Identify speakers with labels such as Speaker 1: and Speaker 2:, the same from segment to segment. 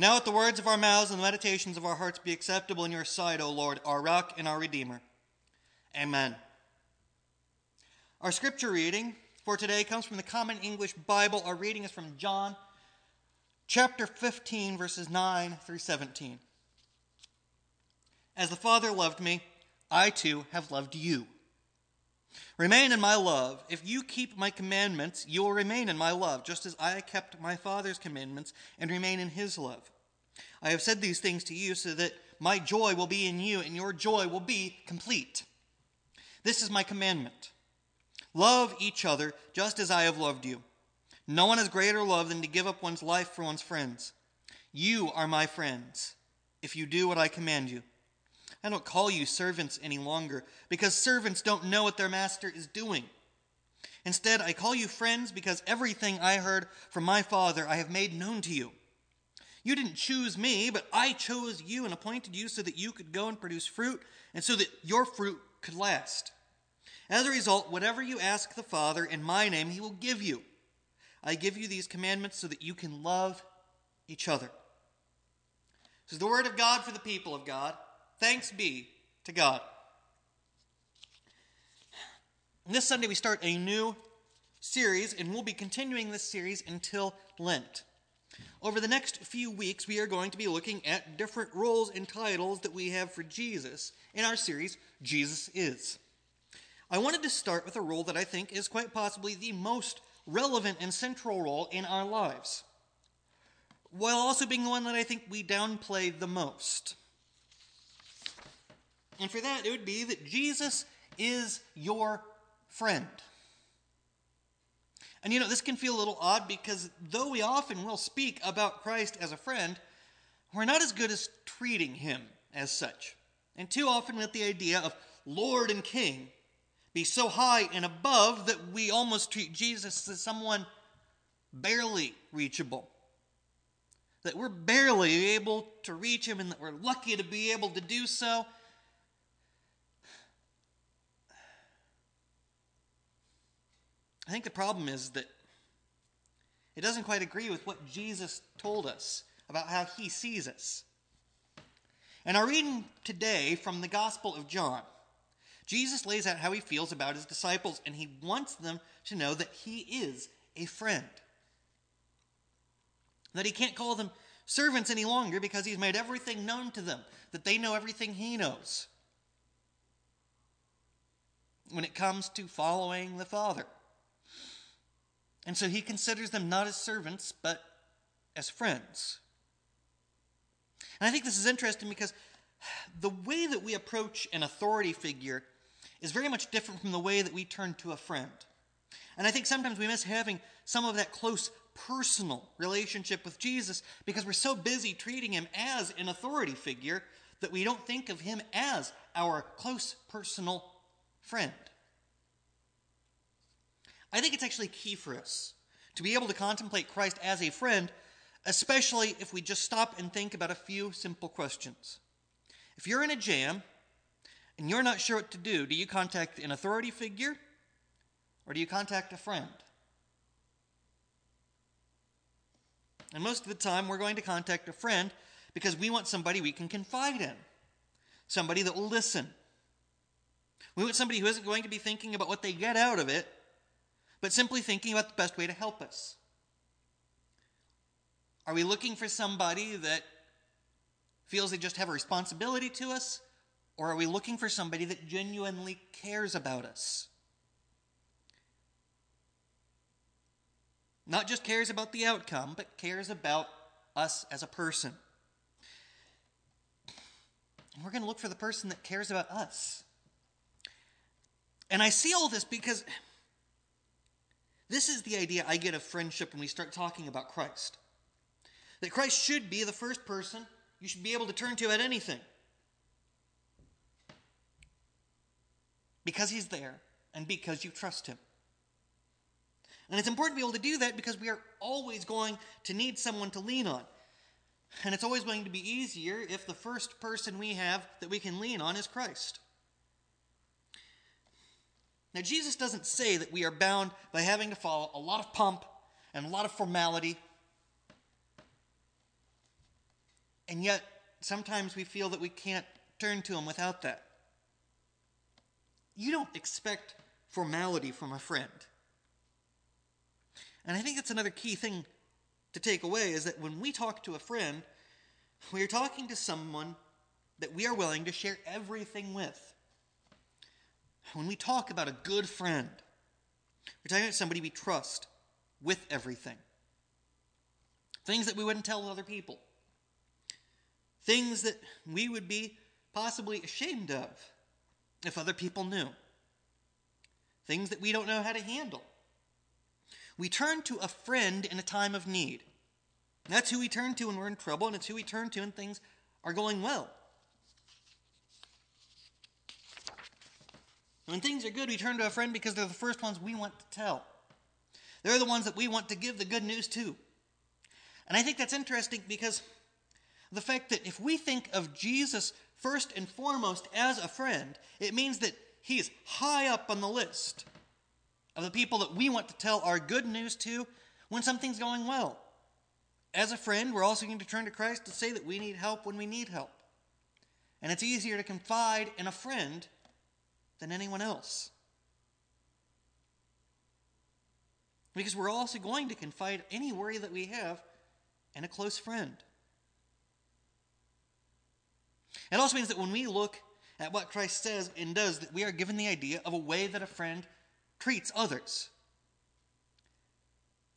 Speaker 1: Now let the words of our mouths and the meditations of our hearts be acceptable in your sight, O Lord, our rock and our redeemer. Amen. Our scripture reading for today comes from the Common English Bible. Our reading is from John chapter 15, verses 9 through 17. As the Father loved me, I too have loved you. Remain in my love. If you keep my commandments, you will remain in my love, just as I kept my Father's commandments and remain in his love. I have said these things to you so that my joy will be in you and your joy will be complete. This is my commandment love each other just as I have loved you. No one has greater love than to give up one's life for one's friends. You are my friends if you do what I command you. I don't call you servants any longer, because servants don't know what their master is doing. Instead, I call you friends because everything I heard from my Father I have made known to you. You didn't choose me, but I chose you and appointed you so that you could go and produce fruit, and so that your fruit could last. As a result, whatever you ask the Father in my name, he will give you. I give you these commandments so that you can love each other. This is the word of God for the people of God. Thanks be to God. This Sunday, we start a new series, and we'll be continuing this series until Lent. Over the next few weeks, we are going to be looking at different roles and titles that we have for Jesus in our series, Jesus Is. I wanted to start with a role that I think is quite possibly the most relevant and central role in our lives, while also being the one that I think we downplay the most. And for that, it would be that Jesus is your friend. And you know, this can feel a little odd because though we often will speak about Christ as a friend, we're not as good as treating him as such. And too often let the idea of Lord and King be so high and above that we almost treat Jesus as someone barely reachable. That we're barely able to reach him and that we're lucky to be able to do so. I think the problem is that it doesn't quite agree with what Jesus told us about how he sees us. In our reading today from the Gospel of John, Jesus lays out how he feels about his disciples, and he wants them to know that he is a friend. That he can't call them servants any longer because he's made everything known to them, that they know everything he knows when it comes to following the Father. And so he considers them not as servants, but as friends. And I think this is interesting because the way that we approach an authority figure is very much different from the way that we turn to a friend. And I think sometimes we miss having some of that close personal relationship with Jesus because we're so busy treating him as an authority figure that we don't think of him as our close personal friend. I think it's actually key for us to be able to contemplate Christ as a friend, especially if we just stop and think about a few simple questions. If you're in a jam and you're not sure what to do, do you contact an authority figure or do you contact a friend? And most of the time, we're going to contact a friend because we want somebody we can confide in, somebody that will listen. We want somebody who isn't going to be thinking about what they get out of it, but simply thinking about the best way to help us. Are we looking for somebody that feels they just have a responsibility to us? Or are we looking for somebody that genuinely cares about us? Not just cares about the outcome, but cares about us as a person. We're going to look for the person that cares about us. And I see all this because this is the idea I get of friendship when we start talking about Christ. That Christ should be the first person you should be able to turn to at anything. Because he's there and because you trust him. And it's important to be able to do that because we are always going to need someone to lean on. And it's always going to be easier if the first person we have that we can lean on is Christ. Now, Jesus doesn't say that we are bound by having to follow a lot of pomp and a lot of formality. And yet, sometimes we feel that we can't turn to Him without that. You don't expect formality from a friend. And I think that's another key thing to take away is that when we talk to a friend, we are talking to someone that we are willing to share everything with. When we talk about a good friend, we're talking about somebody we trust with everything. Things that we wouldn't tell other people. Things that we would be possibly ashamed of if other people knew. Things that we don't know how to handle. We turn to a friend in a time of need. That's who we turn to when we're in trouble, and it's who we turn to when things are going well. When things are good, we turn to a friend because they're the first ones we want to tell. They're the ones that we want to give the good news to. And I think that's interesting because the fact that if we think of Jesus first and foremost as a friend, it means that he's high up on the list of the people that we want to tell our good news to when something's going well. As a friend, we're also going to turn to Christ to say that we need help when we need help. And it's easier to confide in a friend than anyone else. Because we're also going to confide any worry that we have in a close friend. It also means that when we look at what Christ says and does, that we are given the idea of a way that a friend treats others.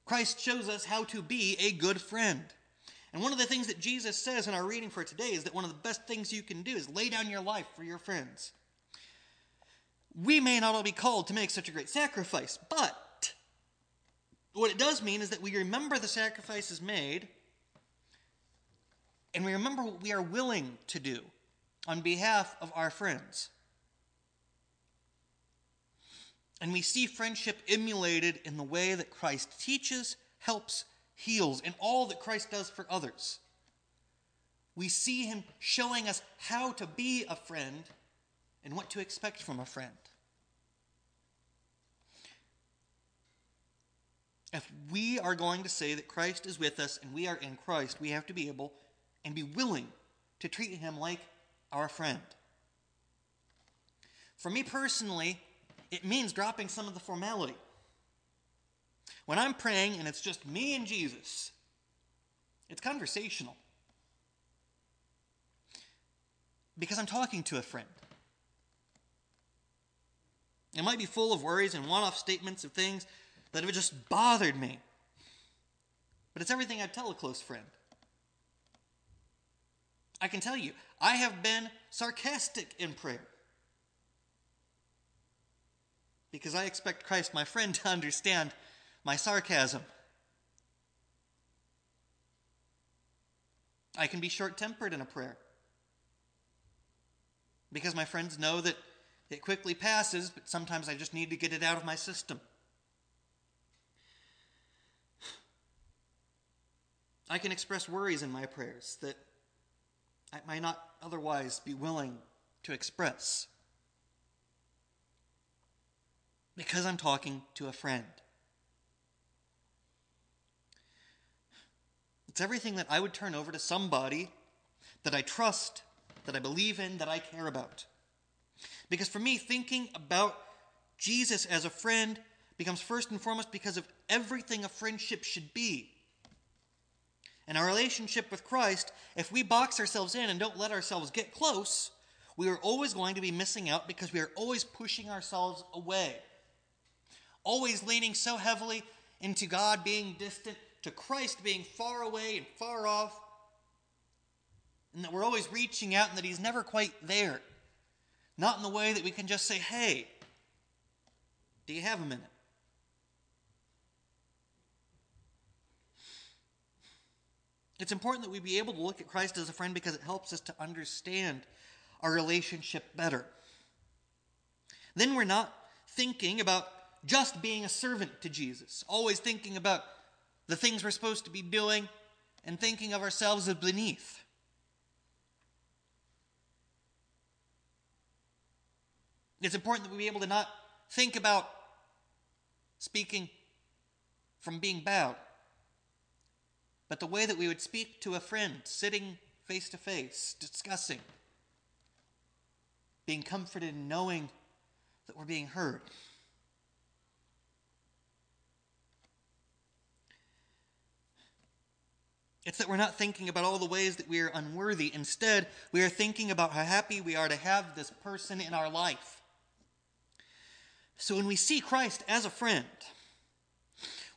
Speaker 1: Christ shows us how to be a good friend. And one of the things that Jesus says in our reading for today is that one of the best things you can do is lay down your life for your friends we may not all be called to make such a great sacrifice, but what it does mean is that we remember the sacrifices made and we remember what we are willing to do on behalf of our friends. And we see friendship emulated in the way that Christ teaches, helps, heals, and all that Christ does for others. We see him showing us how to be a friend and what to expect from a friend. If we are going to say that Christ is with us and we are in Christ, we have to be able and be willing to treat him like our friend. For me personally, it means dropping some of the formality. When I'm praying and it's just me and Jesus, it's conversational. Because I'm talking to a friend. It might be full of worries and one off statements of things that have just bothered me. But it's everything I'd tell a close friend. I can tell you, I have been sarcastic in prayer. Because I expect Christ, my friend, to understand my sarcasm. I can be short tempered in a prayer. Because my friends know that it quickly passes, but sometimes I just need to get it out of my system. I can express worries in my prayers that I might not otherwise be willing to express because I'm talking to a friend. It's everything that I would turn over to somebody that I trust, that I believe in, that I care about. Because for me, thinking about Jesus as a friend becomes first and foremost because of everything a friendship should be. In our relationship with Christ, if we box ourselves in and don't let ourselves get close, we are always going to be missing out because we are always pushing ourselves away. Always leaning so heavily into God being distant, to Christ being far away and far off, and that we're always reaching out and that He's never quite there. Not in the way that we can just say, hey, do you have a minute? It's important that we be able to look at Christ as a friend because it helps us to understand our relationship better. Then we're not thinking about just being a servant to Jesus, always thinking about the things we're supposed to be doing and thinking of ourselves as beneath. It's important that we be able to not think about speaking from being bowed, but the way that we would speak to a friend sitting face to face, discussing, being comforted and knowing that we're being heard. It's that we're not thinking about all the ways that we are unworthy. Instead, we are thinking about how happy we are to have this person in our life. So when we see Christ as a friend,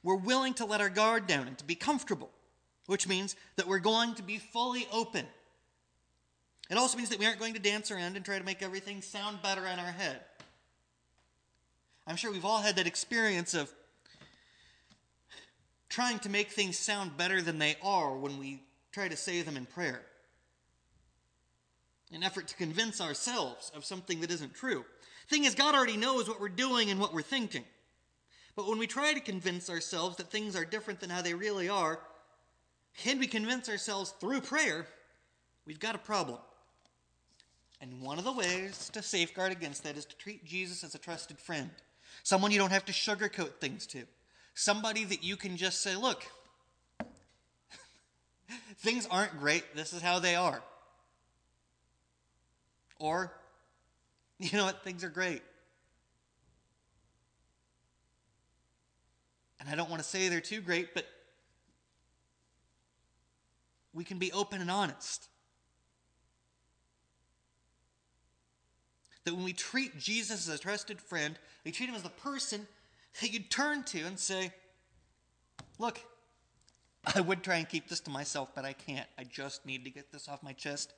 Speaker 1: we're willing to let our guard down and to be comfortable, which means that we're going to be fully open. It also means that we aren't going to dance around and try to make everything sound better in our head. I'm sure we've all had that experience of trying to make things sound better than they are when we try to say them in prayer. An effort to convince ourselves of something that isn't true. Thing is, God already knows what we're doing and what we're thinking. But when we try to convince ourselves that things are different than how they really are, and we convince ourselves through prayer, we've got a problem. And one of the ways to safeguard against that is to treat Jesus as a trusted friend, someone you don't have to sugarcoat things to. Somebody that you can just say, look, things aren't great. This is how they are. Or, you know what? Things are great. And I don't want to say they're too great, but we can be open and honest. That when we treat Jesus as a trusted friend, we treat him as the person that you'd turn to and say, Look, I would try and keep this to myself, but I can't. I just need to get this off my chest.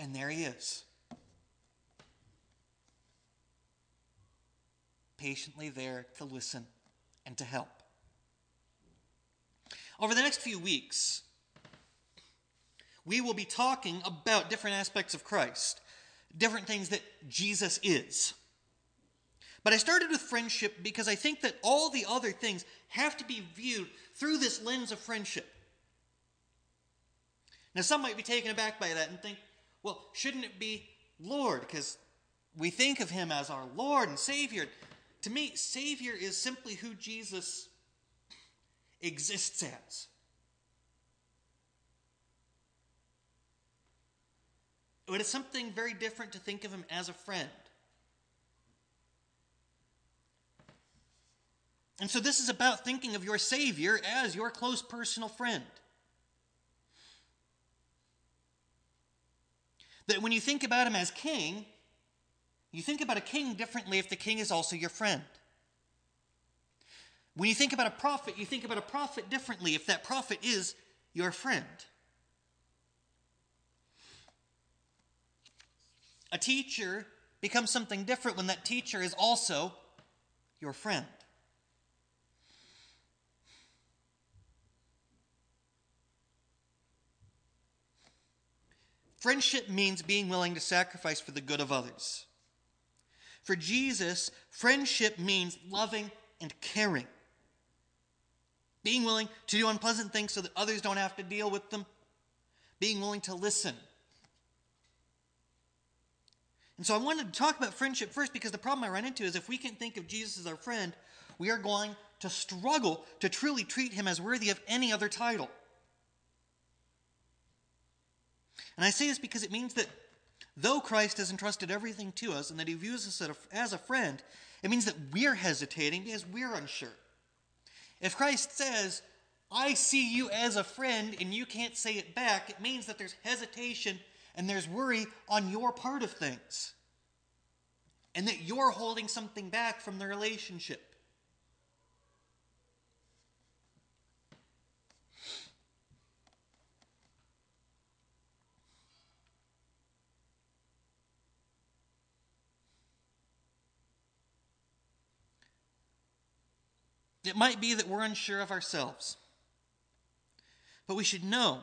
Speaker 1: And there he is. Patiently there to listen and to help. Over the next few weeks, we will be talking about different aspects of Christ, different things that Jesus is. But I started with friendship because I think that all the other things have to be viewed through this lens of friendship. Now, some might be taken aback by that and think, well, shouldn't it be Lord? Because we think of him as our Lord and Savior. To me, Savior is simply who Jesus exists as. But it's something very different to think of him as a friend. And so this is about thinking of your Savior as your close personal friend. That when you think about him as king, you think about a king differently if the king is also your friend. When you think about a prophet, you think about a prophet differently if that prophet is your friend. A teacher becomes something different when that teacher is also your friend. Friendship means being willing to sacrifice for the good of others. For Jesus, friendship means loving and caring. Being willing to do unpleasant things so that others don't have to deal with them. Being willing to listen. And so I wanted to talk about friendship first because the problem I run into is if we can think of Jesus as our friend, we are going to struggle to truly treat him as worthy of any other title. And I say this because it means that though Christ has entrusted everything to us and that he views us as a friend, it means that we're hesitating because we're unsure. If Christ says, I see you as a friend and you can't say it back, it means that there's hesitation and there's worry on your part of things. And that you're holding something back from the relationship. It might be that we're unsure of ourselves. But we should know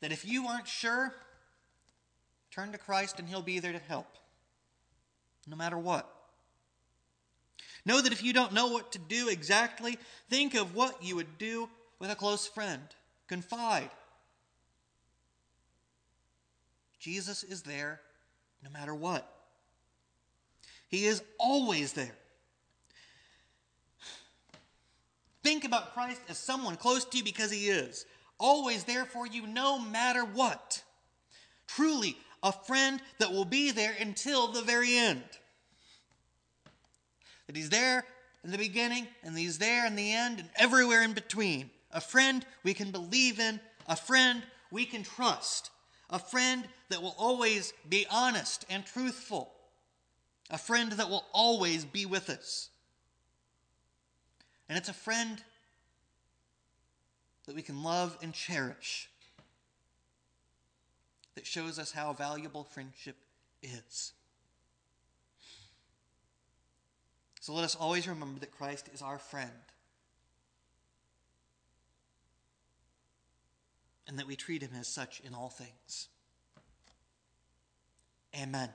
Speaker 1: that if you aren't sure, turn to Christ and He'll be there to help, no matter what. Know that if you don't know what to do exactly, think of what you would do with a close friend. Confide. Jesus is there no matter what. He is always there. Think about Christ as someone close to you because he is. always there for you no matter what. Truly, a friend that will be there until the very end. That he's there in the beginning, and he's there in the end, and everywhere in between. A friend we can believe in, a friend we can trust, a friend that will always be honest and truthful, a friend that will always be with us. And it's a friend that we can love and cherish that shows us how valuable friendship is. So let us always remember that Christ is our friend. And that we treat him as such in all things. Amen.